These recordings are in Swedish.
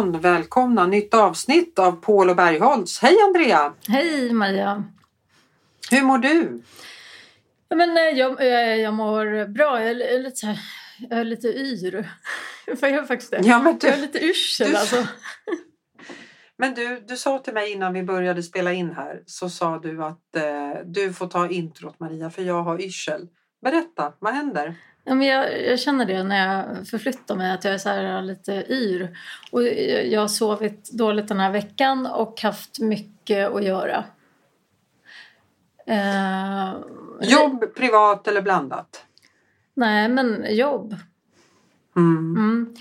Morgon. Välkomna. Nytt avsnitt av Paul och Bergholtz. Hej Andrea! Hej Maria! Hur mår du? Ja, men, eh, jag, jag, jag mår bra. Jag är lite, här, jag är lite yr. Jag är faktiskt det. Ja, men du, jag är lite yrsel du- alltså. Men du, du sa till mig innan vi började spela in här så sa du att eh, du får ta introt Maria för jag har yrsel. Berätta, vad händer? Ja, men jag, jag känner det när jag förflyttar mig att jag är så här lite yr. Och jag har sovit dåligt den här veckan och haft mycket att göra. Eh, Jobb, privat eller blandat? Nej, men jobb. Mm. Mm.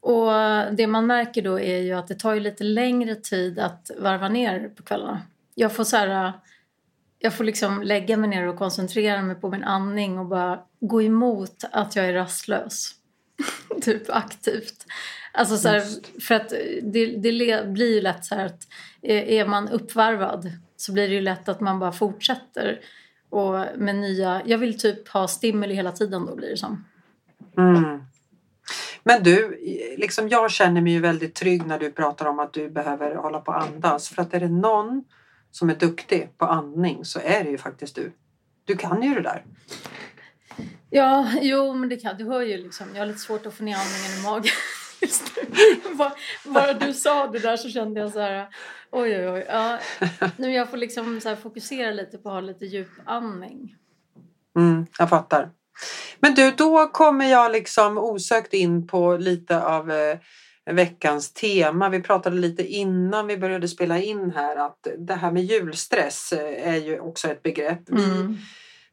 Och det man märker då är ju att det tar ju lite längre tid att varva ner på kvällarna. Jag får så här, jag får liksom lägga mig ner och koncentrera mig på min andning och bara gå emot att jag är rastlös. typ aktivt. Alltså så här, för att det, det blir ju lätt så här att är är man uppvarvad så blir det ju lätt att man bara fortsätter. Och med nya, jag vill typ ha stimuli hela tiden då blir det som. Mm. Men du, liksom jag känner mig ju väldigt trygg när du pratar om att du behöver hålla på och andas. För att är det någon som är duktig på andning så är det ju faktiskt du. Du kan ju det där. Ja, jo men det kan, du hör ju liksom, jag har lite svårt att få ner andningen i magen just. Bara, bara du sa det där så kände jag så här, oj oj oj. Ja, nu jag får liksom så fokusera lite på att ha lite djup andning. Mm, jag fattar. Men du, då kommer jag liksom osökt in på lite av eh, veckans tema. Vi pratade lite innan vi började spela in här att det här med julstress eh, är ju också ett begrepp. Mm.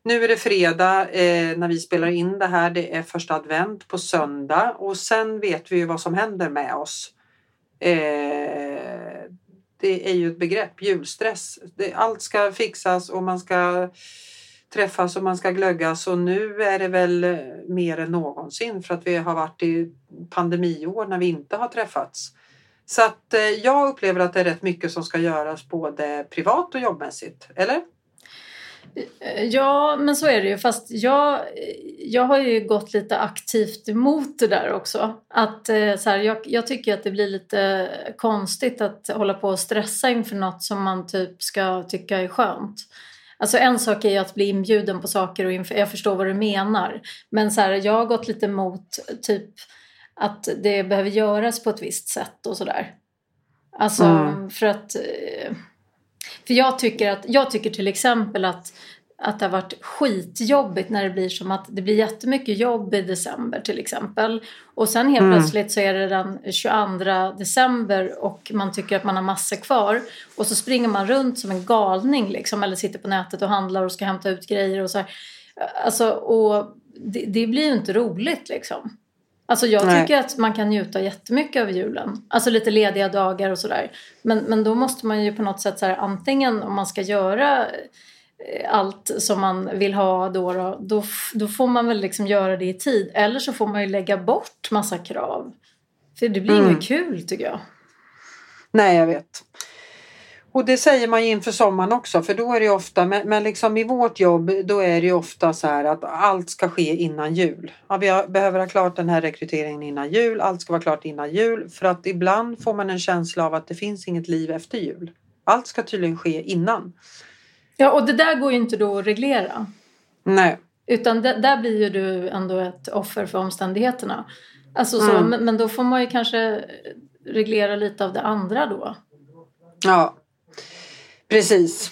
Nu är det fredag eh, när vi spelar in det här. Det är första advent på söndag och sen vet vi ju vad som händer med oss. Eh, det är ju ett begrepp, julstress. Det, allt ska fixas och man ska träffas och man ska glöggas och nu är det väl eh, mer än någonsin för att vi har varit i pandemiår när vi inte har träffats. Så att eh, jag upplever att det är rätt mycket som ska göras både privat och jobbmässigt, eller? Eh, ja, men så är det ju. Fast jag, jag har ju gått lite aktivt emot det där också. Att, så här, jag, jag tycker att det blir lite konstigt att hålla på och stressa inför något som man typ ska tycka är skönt. Alltså en sak är ju att bli inbjuden på saker och jag förstår vad du menar. Men så här, jag har gått lite emot typ att det behöver göras på ett visst sätt och sådär. Alltså Mm. för att... eh, För jag tycker, att, jag tycker till exempel att, att det har varit skitjobbigt när det blir som att det blir jättemycket jobb i december till exempel. Och sen helt Mm. plötsligt så är det den 22 december och man tycker att man har massor kvar. Och så springer man runt som en galning liksom, eller sitter på nätet och handlar och ska hämta ut grejer och så här. Alltså, och det, det blir ju inte roligt liksom. Alltså jag Nej. tycker att man kan njuta jättemycket av julen. Alltså lite lediga dagar och sådär. Men, men då måste man ju på något sätt så här, antingen om man ska göra allt som man vill ha då, då, då, får man väl liksom göra det i tid. Eller så får man ju lägga bort massa krav. För det blir Mm. inget kul tycker jag. Nej, jag vet. Och det säger man ju inför sommaren också för då är det ju ofta, men, men liksom i vårt jobb då är det ju ofta så här att allt ska ske innan jul. Ja, vi har, behöver ha klart den här rekryteringen innan jul, allt ska vara klart innan jul för att ibland får man en känsla av att det finns inget liv efter jul. Allt ska tydligen ske innan. Ja, och det där går ju inte då att reglera. Nej, Utan det, där blir ju du ändå ett offer för omständigheterna. Alltså så, Mm. men, men då får man ju kanske reglera lite av det andra då. ja, precis.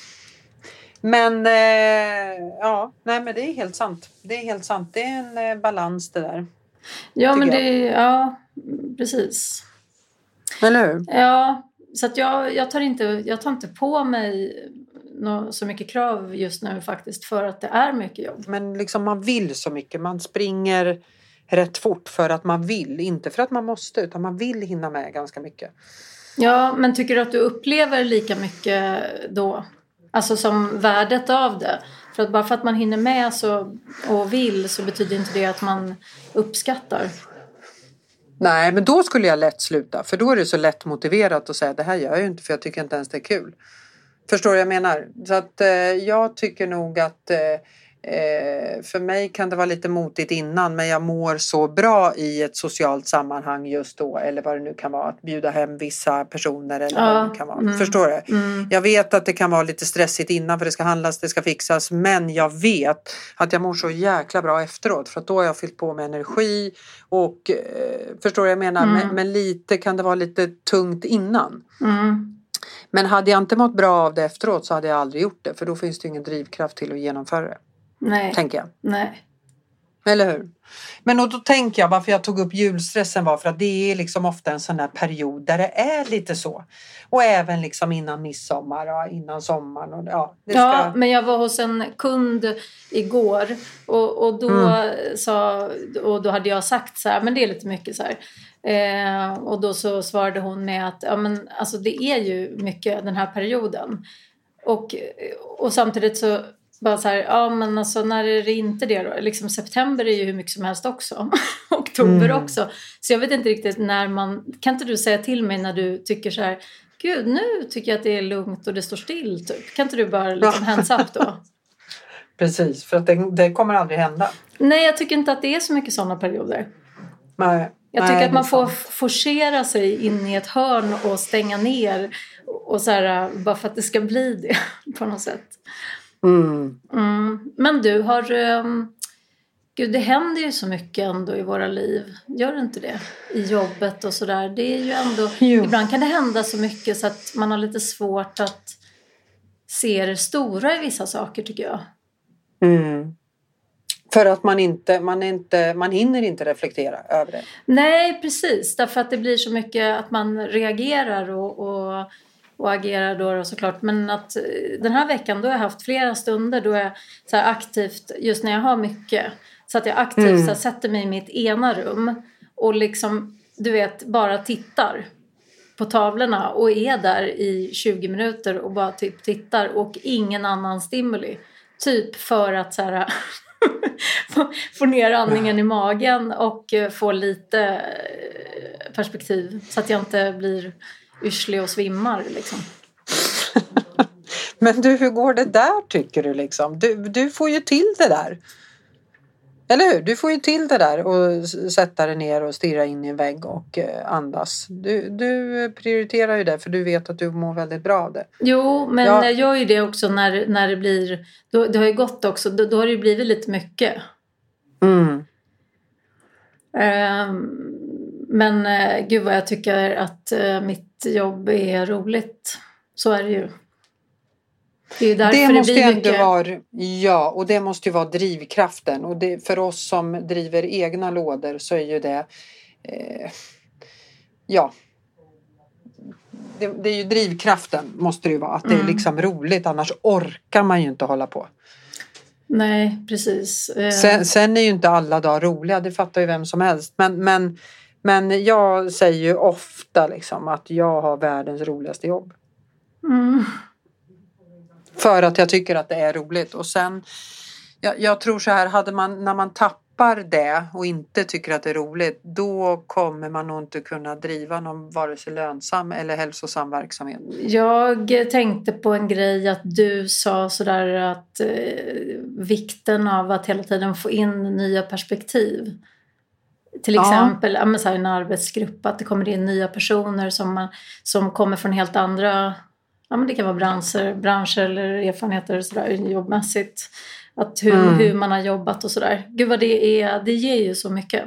Men eh, ja, nej men det är helt sant. Det är helt sant. Det är en eh, balans det där. Ja, men det, ja, precis. Eller hur? Ja, så att jag, jag, tar inte, jag tar inte på mig så mycket krav just nu faktiskt för att det är mycket jobb. Men liksom man vill så mycket. Man springer rätt fort för att man vill. Inte för att man måste utan man vill hinna med ganska mycket. Ja, men tycker du att du upplever lika mycket då? Alltså som värdet av det? För att bara för att man hinner med så, och vill så betyder inte det att man uppskattar. Nej, men då skulle jag lätt sluta. För då är det så lätt motiverat att säga det här gör jag ju inte för jag tycker inte ens det är kul. Förstår du vad jag menar? Så att eh, jag tycker nog att eh, Eh, för mig kan det vara lite motigt innan men jag mår så bra i ett socialt sammanhang just då eller vad det nu kan vara. Att bjuda hem vissa personer eller Ja, vad det nu kan vara. mm. Förstår du? Mm. Jag vet att det kan vara lite stressigt innan för det ska handlas, det ska fixas men jag vet att jag mår så jäkla bra efteråt för att då har jag fyllt på med energi och eh, förstår du vad jag menar? Mm. Men, men lite kan det vara lite tungt innan. Men hade jag inte mått bra av det efteråt så hade jag aldrig gjort det för då finns det ingen drivkraft till att genomföra det. Nej. Tänker jag. Nej. Eller hur? Men och då tänker jag varför jag tog upp julstressen var för att det är liksom ofta en sån där period där det är lite så. Och även liksom innan midsommar och innan sommaren. Och, ja, ska... Ja, men jag var hos en kund igår och, och, då, Mm. sa, och då hade jag sagt så här, men det är lite mycket så här. Eh, och då så svarade hon med att ja, men, alltså, det är ju mycket den här perioden. Och, och samtidigt så bara så här, ja men alltså när är det inte det då? Liksom september är ju hur mycket som helst också. Oktober Mm. också. Så jag vet inte riktigt när man, kan inte du säga till mig när du tycker så här, gud nu tycker jag att det är lugnt och det står still typ. Kan inte du bara liksom hands up då? Precis, för att det, det kommer aldrig hända. Nej, jag tycker inte att det är så mycket sådana perioder. Nej, Jag nej, tycker att det man får forcera sig in i ett hörn och stänga ner. Och så här, bara för att det ska bli det på något sätt. Mm. Mm. Men du, har... Um, gud, det händer ju så mycket ändå i våra liv. Gör det inte det? I jobbet och sådär. Det är ju ändå... Jo. Ibland kan det hända så mycket så att man har lite svårt att se det stora i vissa saker tycker jag. Mm. För att man inte, man inte, man hinner inte reflektera över det. Nej, precis. Därför att det blir så mycket att man reagerar och, och, och agerar då, då såklart. Men att eh, den här veckan då har jag haft flera stunder då jag så aktivt, just när jag har mycket, så att jag aktivt Mm. så här, sätter mig i mitt ena rum och liksom, du vet, bara tittar på tavlorna och är där i 20 minuter och bara typ tittar och ingen annan stimuli. Typ för att så här, få, få ner andningen i magen och eh, få lite eh, perspektiv så att jag inte blir yrslig och svimmar. Liksom. Men du, hur går det där tycker du liksom? Du, du får ju till det där. Eller hur? Du får ju till det där och sätta dig ner och stirra in i en vägg och eh, andas. Du, du prioriterar ju det för du vet att du mår väldigt bra av det. Jo, men Ja. jag gör ju det också när, när det blir... Då, det har ju gått också, då, då har det ju blivit lite mycket. Mm. Ehm, men eh, gud vad jag tycker att eh, mitt jobb är roligt. Så är det ju. Det är Det det, måste blir ändå vara, ja, och det måste ju vara drivkraften. Och det, för oss som driver egna lådor så är ju det, eh, ja, det, det är ju drivkraften måste det ju vara. Att det är Mm. liksom roligt, annars orkar man ju inte hålla på. Nej, precis. Eh, Sen, sen är ju inte alla dagar roliga, det fattar ju vem som helst. Men, men, men jag säger ju ofta liksom att jag har världens roligaste jobb. mm, För att jag tycker att det är roligt. Och sen, jag, jag tror så här, hade man, när man tappar det och inte tycker att det är roligt, då kommer man nog inte kunna driva någon vare sig lönsam eller hälsosam verksamhet. Jag tänkte på en grej att du sa sådär att eh, vikten av att hela tiden få in nya perspektiv. Till exempel ja, så här, en arbetsgrupp, att det kommer in nya personer som, man, som kommer från helt andra, ja men det kan vara branscher, branscher eller erfarenheter sådär, jobbmässigt. Att hur, Mm. hur man har jobbat och sådär. Gud vad det är, det ger ju så mycket.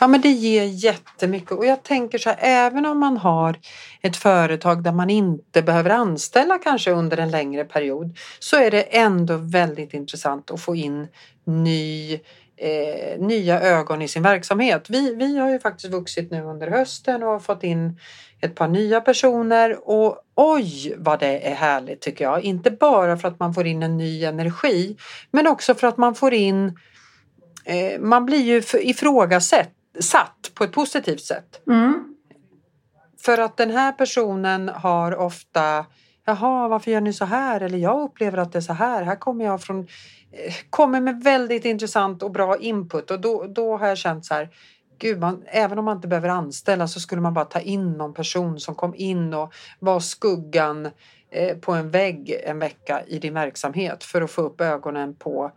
Ja men det ger jättemycket och jag tänker så här även om man har ett företag där man inte behöver anställa kanske under en längre period så är det ändå väldigt intressant att få in ny, eh, nya ögon i sin verksamhet. Vi, vi har ju faktiskt vuxit nu under hösten och har fått in ett par nya personer och oj vad det är härligt tycker jag. Inte bara för att man får in en ny energi men också för att man får in eh, man blir ju ifrågasatt satt på ett positivt sätt. Mm. För att den här personen har ofta Jaha, varför gör ni så här? Eller jag upplever att det är så här. Här kommer jag från... Eh, kommer med väldigt intressant och bra input och då, då har jag känt så här Gud, man, även om man inte behöver anställa så skulle man bara ta in någon person som kom in och var skuggan eh, på en vägg en vecka i din verksamhet för att få upp ögonen på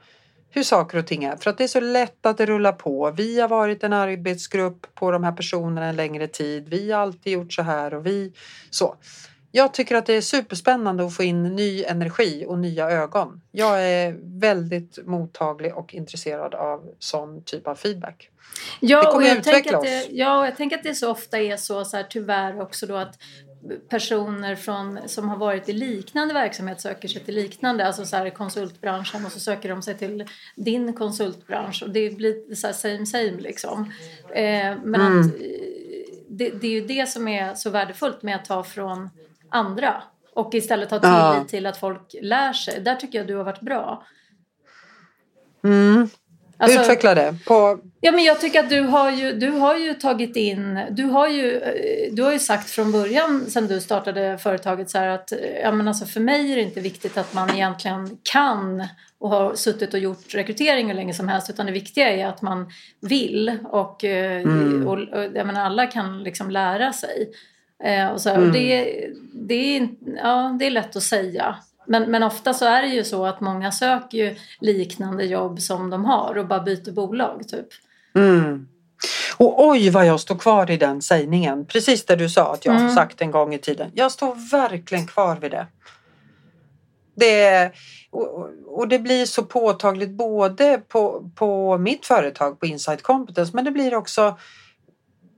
hur saker och ting är. För att det är så lätt att det rullar på. Vi har varit en arbetsgrupp på de här personerna en längre tid. Vi har alltid gjort så här och vi så. Jag tycker att det är superspännande att få in ny energi och nya ögon. Jag är väldigt mottaglig och intresserad av sån typ av feedback. Ja, det kommer och jag utveckla oss. Det, ja, jag tänker att det så ofta är så, så här, tyvärr också då att personer från, som har varit i liknande verksamhet söker sig till liknande, alltså så här konsultbranschen och så söker de sig till din konsultbransch och det blir så här same same liksom. Eh, men mm. att, det, det, är ju det som är så värdefullt med att ta från andra och istället ha tillit ja. till att folk lär sig. Där tycker jag du har varit bra. Mm. Alltså, Utveckla det. På... Ja, men jag tycker att du har ju, du har ju tagit in... Du har ju, du har ju sagt från början sen du startade företaget så att ja, men alltså för mig är det inte viktigt att man egentligen kan och har suttit och gjort rekrytering hur länge som helst utan det viktiga är att man vill och, eh, mm. och, och jag menar, alla kan liksom lära sig. Eh, och så, mm. och det, det, är, ja, det är lätt att säga. Men, men ofta så är det ju så att många söker ju liknande jobb som de har och bara byter bolag typ. Mm. Och oj vad jag står kvar i den sägningen. Precis det du sa att jag mm. har sagt en gång i tiden. Jag står verkligen kvar vid det. Det, och, och det blir så påtagligt både på, på mitt företag, på Insight Competence, men det blir också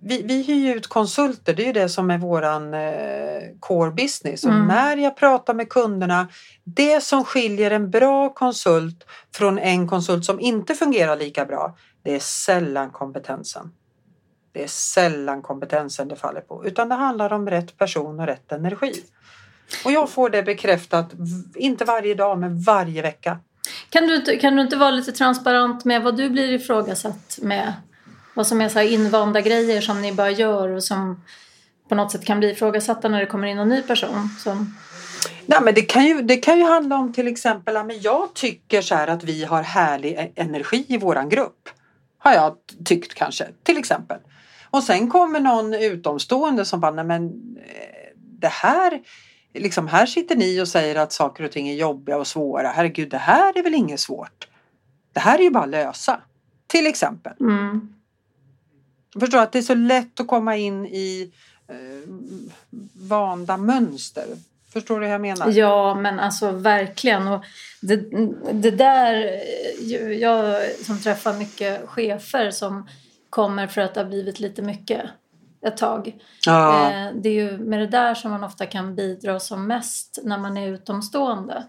vi, vi hyr ju ut konsulter, det är ju det som är våran eh, core business. Och mm. när jag pratar med kunderna, det som skiljer en bra konsult från en konsult som inte fungerar lika bra, det är sällan kompetensen. Det är sällan kompetensen det faller på, utan det handlar om rätt person och rätt energi. Och jag får det bekräftat, inte varje dag, men varje vecka. Kan du, kan du inte vara lite transparent med vad du blir ifrågasatt med vad som är så invanda grejer som ni bara gör och som på något sätt kan bli ifrågasatta när det kommer in en ny person? Som... Nej, men det, kan ju, det kan ju handla om till exempel, men jag tycker så här att vi har härlig e- energi i våran grupp. Har jag tyckt kanske, till exempel. Och sen kommer någon utomstående som bara, nej men eh, det här, liksom här sitter ni och säger att saker och ting är jobbiga och svåra. Herregud, det här är väl inget svårt. Det här är ju bara att lösa. Till exempel. Mm. Jag förstår att det är så lätt att komma in i eh, vanda mönster. Förstår du hur jag menar? Ja, men alltså verkligen. Och det, det där, jag som träffar mycket chefer som kommer för att det har blivit lite mycket ett tag. Ja. Eh, det är ju med det där som man ofta kan bidra som mest när man är utomstående.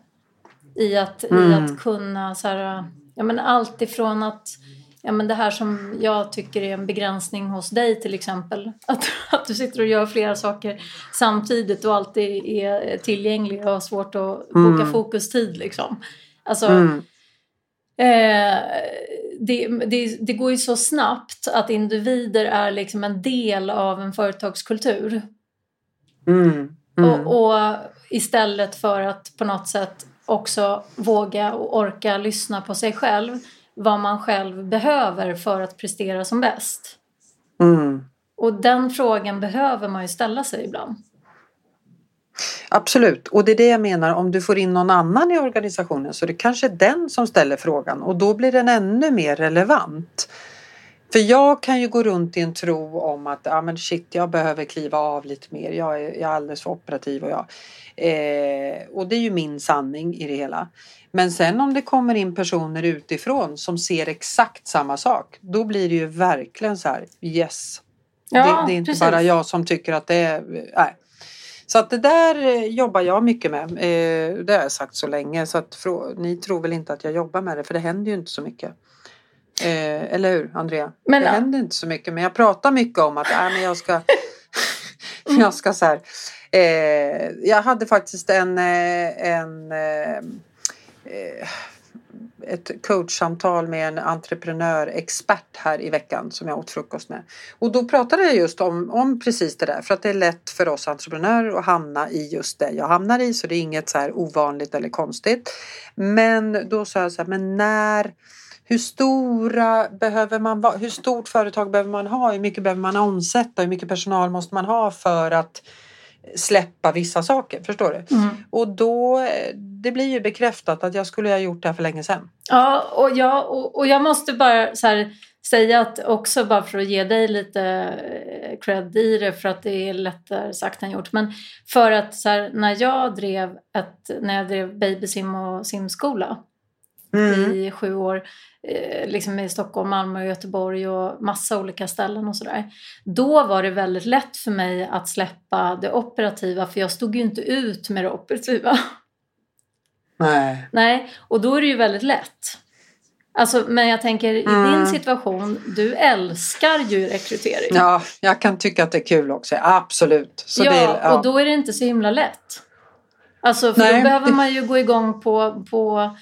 I att, mm. i att kunna så här, ja men allt ifrån att ja, men det här som jag tycker är en begränsning hos dig till exempel. Att, att du sitter och gör flera saker samtidigt och alltid är tillgänglig och har svårt att boka mm. fokustid. Liksom. Alltså, mm. eh, det, det, det, går ju så snabbt att individer är liksom en del av en företagskultur. Mm. Och, och istället för att på något sätt också våga och orka lyssna på sig själv vad man själv behöver för att prestera som bäst. Mm. Och den frågan behöver man ju ställa sig ibland. Absolut, och det är det jag menar om du får in någon annan i organisationen så det kanske är den som ställer frågan och då blir den ännu mer relevant. För jag kan ju gå runt i en tro om att ah, men shit, jag behöver kliva av lite mer. Jag är, jag är alldeles för operativ och jag. Eh, och det är ju min sanning i det hela. Men sen om det kommer in personer utifrån som ser exakt samma sak, då blir det ju verkligen så här yes. Ja, det, det, är inte precis. bara jag som tycker att det är... Nej. Så att det där eh, jobbar jag mycket med. Eh, det har jag sagt så länge så att ni tror väl inte att jag jobbar med det för det händer ju inte så mycket. Eh, eller hur Andrea? Men, det ja. händer inte så mycket men jag pratar mycket om att äh, men jag ska jag ska så här. Jag hade faktiskt en, en Eh, ett coachsamtal med en entreprenörexpert här i veckan som jag åt frukost med. Och då pratade jag just om, om precis det där för att det är lätt för oss entreprenörer att hamna i just det jag hamnar i så det är inget så här ovanligt eller konstigt. Men då sa jag så här, men när hur stora behöver man vara? Hur stort företag behöver man ha? Hur mycket behöver man omsätta? Hur mycket personal måste man ha för att släppa vissa saker. Förstår du? Mm. Och då, det blir ju bekräftat att jag skulle ha gjort det här för länge sedan. Ja, och jag, och, och jag måste bara här, säga att också bara för att ge dig lite eh, cred i det för att det är lättare sagt än gjort. Men för att så här, när jag drev ett, när jag drev babysim och simskola Mm. i sju år, eh, liksom i Stockholm, Malmö och Göteborg och massa olika ställen och sådär. Då var det väldigt lätt för mig att släppa det operativa för jag stod ju inte ut med det operativa. Nej. Nej, och då är det ju väldigt lätt. Alltså, men jag tänker i Mm. din situation, du älskar ju rekrytering. Ja, jag kan tycka att det är kul också. Absolut. Så ja, är- och då är det inte så himla lätt. Alltså, för Nej, då behöver man ju gå igång på, på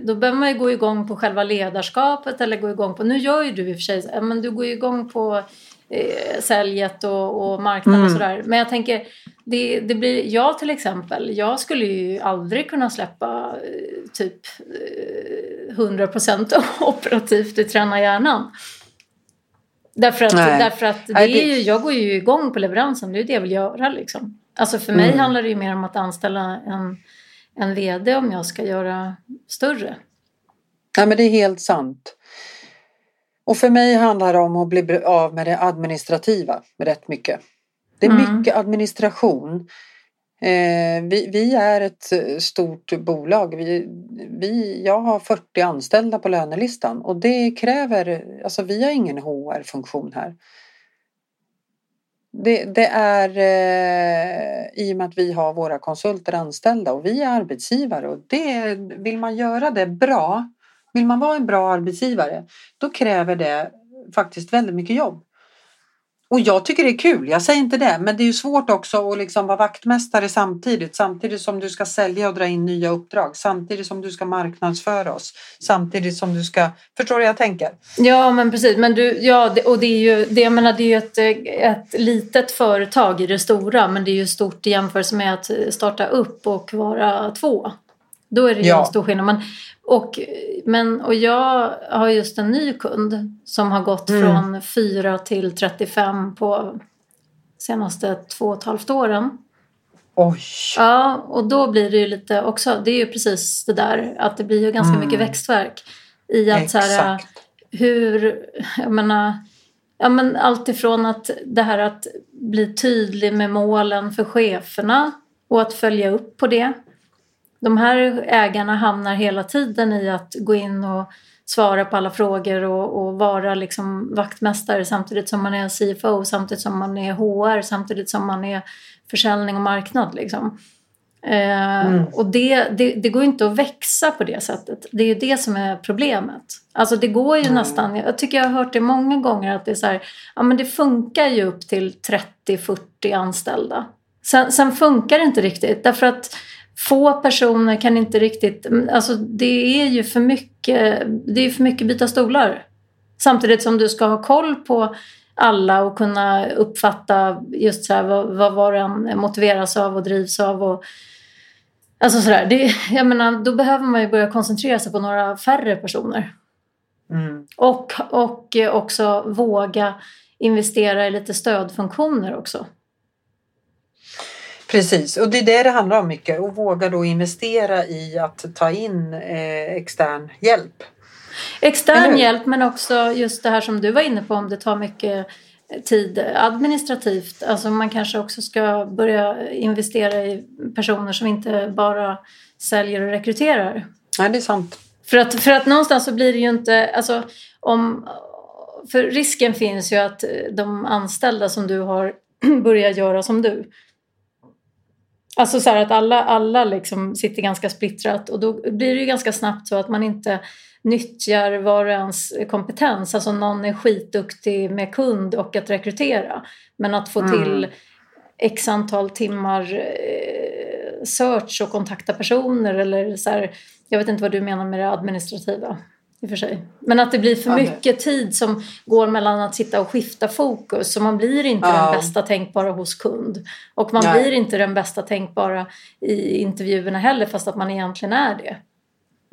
då behöver man ju gå igång på själva ledarskapet eller gå igång på, nu gör ju du i och för sig, eh, men du går ju igång på eh, säljet och, och marknaden och Mm. sådär. Men jag tänker, det, det blir, jag till exempel, jag skulle ju aldrig kunna släppa eh, typ eh, 100% operativt i Träna hjärnan. Därför att, Nej. därför att det är ju, jag går ju igång på leveransen, det är det jag vill göra liksom. Alltså för mig Mm. handlar det ju mer om att anställa en, en VD om jag ska göra större. Ja, men det är helt sant. Och för mig handlar det om att bli av med det administrativa rätt mycket. Det är Mm. mycket administration. Eh, vi, vi är ett eh, stort bolag. Vi, vi, jag har 40 anställda på lönelistan och det kräver, alltså vi har ingen HR-funktion här. Det, det är eh, i och med att vi har våra konsulter anställda och vi är arbetsgivare och det, vill man göra det bra, vill man vara en bra arbetsgivare, då kräver det faktiskt väldigt mycket jobb. Och jag tycker det är kul, jag säger inte det, men det är ju svårt också att liksom vara vaktmästare samtidigt, samtidigt som du ska sälja och dra in nya uppdrag, samtidigt som du ska marknadsföra oss, samtidigt som du ska, förstår du hur jag tänker? Ja men precis, men du, ja, och det är ju, det, jag menar, det är ju ett, ett litet företag i det stora. Men det är ju stort i jämförelse med att starta upp och vara två. Då är det ju Ja. en stor skillnad. Men, och, men, och jag har just en ny kund som har gått Mm. från 4 till 35 på senaste två och ett halvt åren. Oj! Ja, och då blir det ju lite också, det är ju precis det där att det blir ju ganska Mm. mycket växtverk i att så här, Exakt. hur, jag menar, ja men allt ifrån att det här att bli tydlig med målen för cheferna och att följa upp på det. De här ägarna hamnar hela tiden i att gå in och svara på alla frågor och, och vara liksom vaktmästare samtidigt som man är CFO, samtidigt som man är HR, samtidigt som man är försäljning och marknad. Liksom. Eh, Mm. Och det, det, det går ju inte att växa på det sättet. Det är ju det som är problemet. Alltså det går ju Mm. nästan, jag tycker jag har hört det många gånger att det är så här, ja men det funkar ju upp till 30-40 anställda. Sen, sen funkar det inte riktigt därför att få personer kan inte riktigt, alltså det är ju för mycket, det är för mycket byta stolar. Samtidigt som du ska ha koll på alla och kunna uppfatta just så här, vad, vad var den motiveras av och drivs av. Och, alltså sådär, det, jag menar, då behöver man ju börja koncentrera sig på några färre personer. Mm. Och, och också våga investera i lite stödfunktioner också. Precis, och det är det det handlar om mycket. Och våga då investera i att ta in eh, extern hjälp. Extern hjälp men också just det här som du var inne på om det tar mycket tid administrativt. Alltså man kanske också ska börja investera i personer som inte bara säljer och rekryterar. Nej, det är sant. För att, för att någonstans så blir det ju inte, alltså om, för risken finns ju att de anställda som du har börjar göra som du. Alltså så här att alla, alla liksom sitter ganska splittrat och då blir det ju ganska snabbt så att man inte nyttjar var och ens kompetens. Alltså någon är skitduktig med kund och att rekrytera. Men att få Mm. till x antal timmar eh, search och kontakta personer eller så här, jag vet inte vad du menar med det administrativa i och för sig. Men att det blir för mycket tid som går mellan att sitta och skifta fokus. Så man blir inte Ja. den bästa tänkbara hos kund. Och man Nej. blir inte den bästa tänkbara i intervjuerna heller fast att man egentligen är det.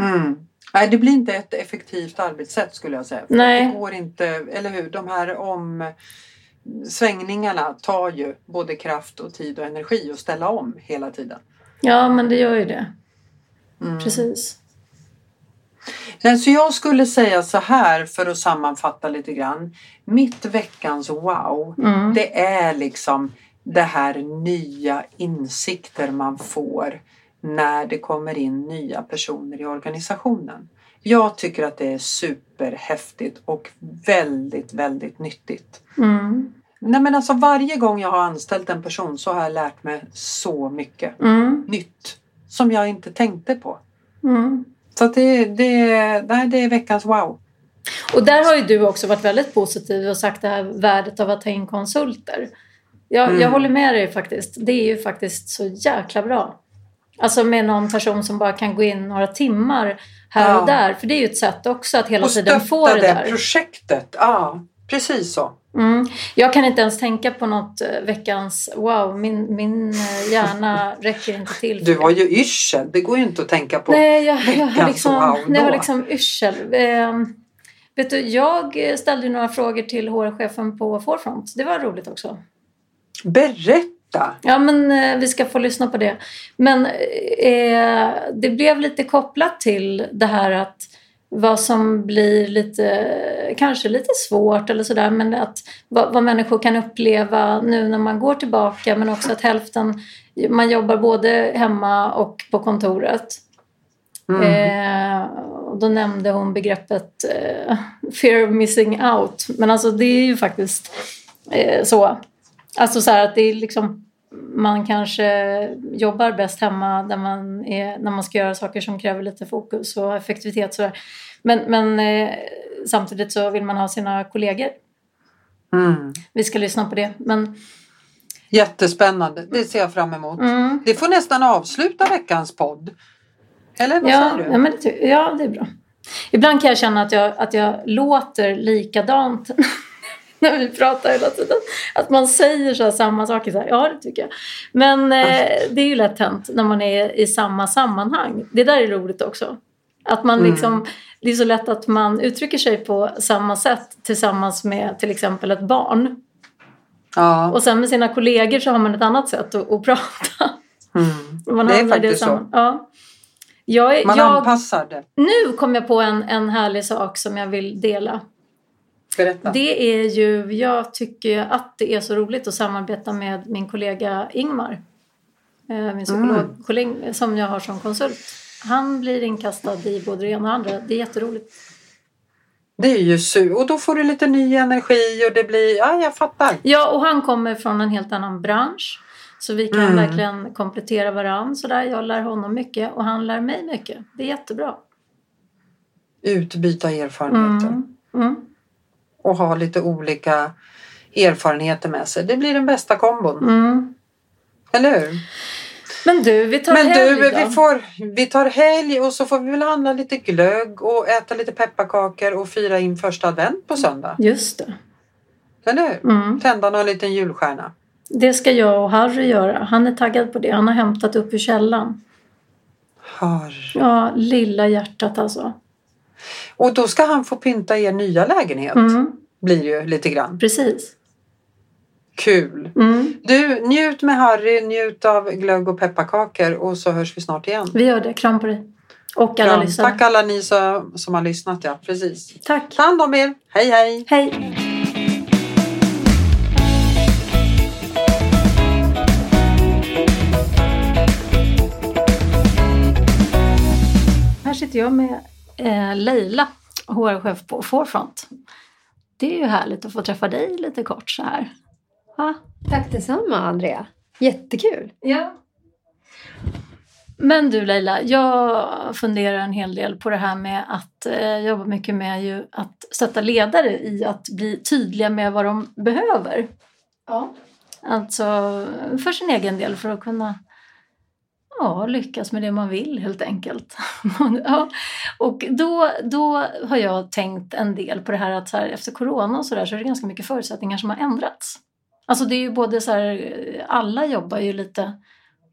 Mm. Nej, det blir inte ett effektivt arbetssätt skulle jag säga. För Nej. Det går inte, eller hur? De här om... svängningarna tar ju både kraft och tid och energi att ställa om hela tiden. Ja, men det gör ju det. Mm. Precis. Så jag skulle säga så här för att sammanfatta lite grann. Mitt veckans wow, Mm. det är liksom det här nya insikter man får när det kommer in nya personer i organisationen. Jag tycker att det är superhäftigt och väldigt, väldigt nyttigt. Mm. Nej men alltså varje gång jag har anställt en person så har jag lärt mig så mycket Mm. nytt som jag inte tänkte på. Mm. Så det, det, nej, det är veckans wow. Och där har ju du också varit väldigt positiv och sagt det här värdet av att ta in konsulter. Jag, Mm. jag håller med dig faktiskt. Det är ju faktiskt så jäkla bra. Alltså med någon person som bara kan gå in några timmar här Ja. och där. För det är ju ett sätt också att hela Och tiden få det stötta där. projektet. Ja, precis så. Mm. Jag kan inte ens tänka på något eh, veckans wow. Min, min eh, hjärna räcker inte till. Du har ju yrsel. Det går ju inte att tänka på. Nej, jag, jag har liksom, wow jag har liksom yrsel. Eh, vet du, jag ställde några frågor till HR-chefen på Forefront. Det var roligt också. Berätta! Ja, men eh, vi ska få lyssna på det. Men eh, det blev lite kopplat till det här att vad som blir lite, kanske lite svårt eller sådär, men att vad, vad människor kan uppleva nu när man går tillbaka, men också att hälften, man jobbar både hemma och på kontoret. Mm. Eh, då nämnde hon begreppet eh, fear of missing out. Men alltså det är ju faktiskt eh, så. Alltså så här att det är liksom man kanske jobbar bäst hemma där man är, när man ska göra saker som kräver lite fokus och effektivitet. Så. Men, men eh, samtidigt så vill man ha sina kollegor. Mm. Vi ska lyssna på det. Men, Jättespännande. Det ser jag fram emot. mm, Det får nästan avsluta veckans podd. Eller vad ja, säger du? ja, men det, ja, det är bra. Ibland kan jag känna att jag, att jag låter likadant när vi pratar hela tiden. Att man säger så här samma saker. Så här, ja, det tycker jag. Men eh, det är ju lätt hänt när man är i samma sammanhang. Det där är roligt också. Att man Mm. liksom, Det är så lätt att man uttrycker sig på samma sätt tillsammans med till exempel ett barn. Ja. Och sen med sina kollegor så har man ett annat sätt att, att prata. Mm. Man Det är faktiskt så. samman- Ja. Jag, Man jag, anpassar det. nu kom jag på en, en härlig sak som jag vill dela. Berätta. Det är ju, jag tycker att det är så roligt att samarbeta med min kollega Ingmar. Eh, Min psykologkollega som jag har som konsult. Han blir inkastad i både det ena och det andra. Det är jätteroligt. Det är ju su Och då får du lite ny energi och det blir... Ja, jag fattar. Ja, och han kommer från en helt annan bransch. Så vi kan Mm. verkligen komplettera varandra. Sådär. Jag lär honom mycket och han lär mig mycket. Det är jättebra. Utbyta erfarenheter. Mm. Mm. Och ha lite olika erfarenheter med sig. Det blir den bästa kombon. Mm. Eller hur? Men du, vi tar Men helg du, då. vi, får, vi tar helg och så får vi väl handla lite glögg och äta lite pepparkakor och fira in första advent på söndag. Just det. Eller hur? Mm. Tända någon liten julstjärna. Det ska jag och Harry göra. Han är taggad på det. Han har hämtat upp ur källan. Hör. Ja, lilla hjärtat alltså. Och då ska han få pynta er nya lägenhet. Mm, Blir ju lite grann. precis. Kul. Mm, Du, njut med Harry, njut av glögg och pepparkakor och så hörs vi snart igen. vi gör det. Kram på dig. Och alla Kram. lyssnare. Tack alla ni som, som har lyssnat. Ja, precis. Tack. Ta hand om er. Hej hej! Hej. Här sitter jag med eh, Leila, HR-chef på Forefront. Det är ju härligt att få träffa dig lite kort så här. Va? Tack detsamma Andrea. Jättekul. Ja. Men du Leila, jag funderar en hel del på det här med att eh, jobba mycket med ju att stötta ledare i att bli tydliga med vad de behöver. Ja. Alltså för sin egen del för att kunna ja, lyckas med det man vill helt enkelt. ja. Och då, då har jag tänkt en del på det här att så här, efter corona och så där så är det ganska mycket förutsättningar som har ändrats. Alltså det är ju både så här, alla jobbar ju lite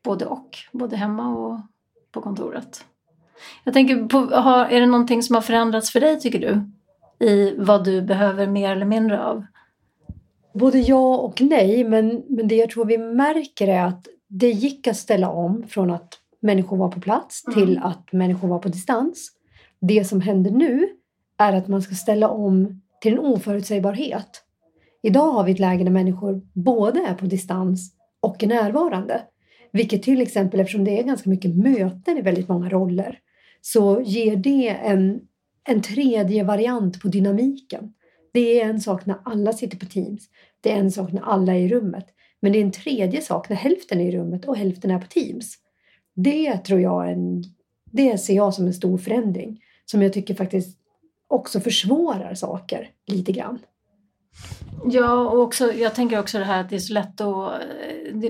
både och, både hemma och på kontoret. Jag tänker, på, har, är det någonting som har förändrats för dig tycker du? I vad du behöver mer eller mindre av? Både ja och nej, men, men det jag tror vi märker är att det gick att ställa om från att människor var på plats Mm. till att människor var på distans. Det som händer nu är att man ska ställa om till en oförutsägbarhet. Idag har vi ett läge där människor både är på distans och är närvarande. Vilket till exempel, eftersom det är ganska mycket möten i väldigt många roller, så ger det en, en tredje variant på dynamiken. Det är en sak när alla sitter på Teams. Det är en sak när alla är i rummet. Men det är en tredje sak när hälften är i rummet och hälften är på Teams. Det tror jag en, det ser jag som en stor förändring. Som jag tycker faktiskt också försvårar saker lite grann. Ja, och också, jag tänker också det här att det är så lätt att...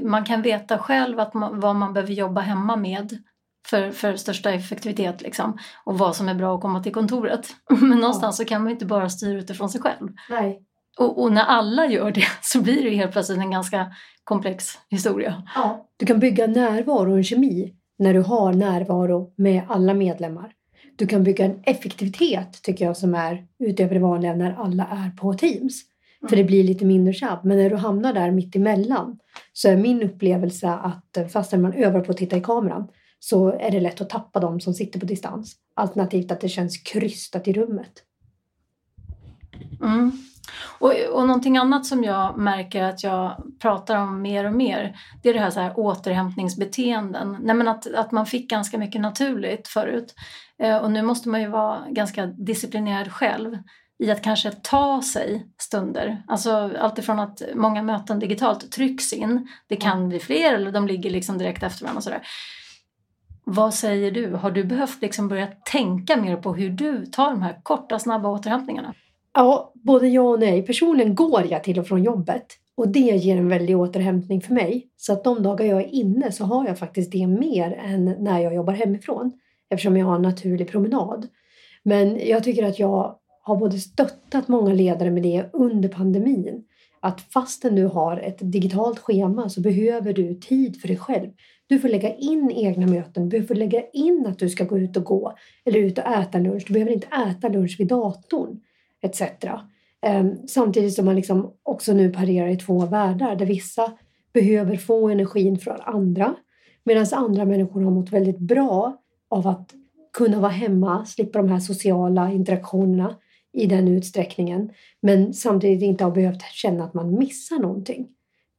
Man kan veta själv att man, vad man behöver jobba hemma med för, för största effektivitet liksom, och vad som är bra att komma till kontoret. Men någonstans så kan man inte bara styra utifrån sig själv. Nej. Och, och när alla gör det så blir det helt plötsligt en ganska komplex historia. Ja. Du kan bygga närvaro och en kemi när du har närvaro med alla medlemmar. Du kan bygga en effektivitet tycker jag som är utöver det vanliga när alla är på Teams. För det blir lite mindre tjabb. Men när du hamnar där mitt emellan så är min upplevelse att eh, fastän man övar på att titta i kameran så är det lätt att tappa dem som sitter på distans. Alternativt att det känns krystat i rummet. Mm. Och, och någonting annat som jag märker att jag pratar om mer och mer det är det här, så här återhämtningsbeteenden. Nej, men att, att man fick ganska mycket naturligt förut. Eh, och nu måste man ju vara ganska disciplinerad själv i att kanske ta sig stunder. Alltså alltifrån att många möten digitalt trycks in. Det kan bli fler eller de ligger liksom direkt efter varandra. Och sådär. Vad säger du? Har du behövt liksom börja tänka mer på hur du tar de här korta snabba återhämtningarna? Ja, både ja och nej. Personligen går jag till och från jobbet och det ger en väldig återhämtning för mig. Så att de dagar jag är inne så har jag faktiskt det mer än när jag jobbar hemifrån eftersom jag har en naturlig promenad. Men jag tycker att jag har både stöttat många ledare med det under pandemin. Att fastän du har ett digitalt schema så behöver du tid för dig själv. Du får lägga in egna möten, du får lägga in att du ska gå ut och gå eller ut och äta lunch. Du behöver inte äta lunch vid datorn etc. Ehm, samtidigt som man liksom också nu parerar i två världar där vissa behöver få energin från andra medan andra människor har mått väldigt bra av att kunna vara hemma, slippa de här sociala interaktionerna i den utsträckningen men samtidigt inte har behövt känna att man missar någonting.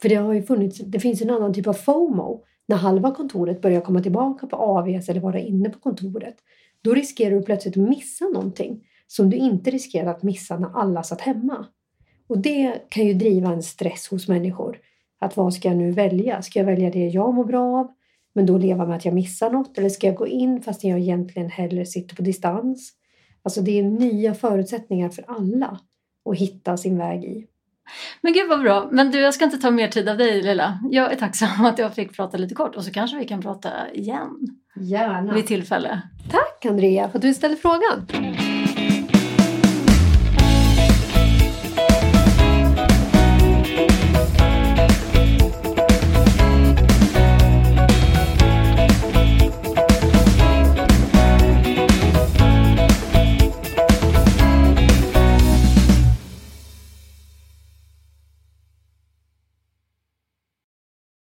För det har ju funnits, det finns en annan typ av FOMO när halva kontoret börjar komma tillbaka på AVS eller vara inne på kontoret. Då riskerar du plötsligt att missa någonting som du inte riskerade att missa när alla satt hemma. Och det kan ju driva en stress hos människor. Att vad ska jag nu välja? Ska jag välja det jag mår bra av? Men då leva med att jag missar något? Eller ska jag gå in fast jag egentligen hellre sitter på distans? Alltså det är nya förutsättningar för alla att hitta sin väg i. Men gud vad bra. Men du, jag ska inte ta mer tid av dig Lilla. Jag är tacksam att jag fick prata lite kort och så kanske vi kan prata igen Gärna. vid tillfälle. Tack Andrea för att du ställde frågan.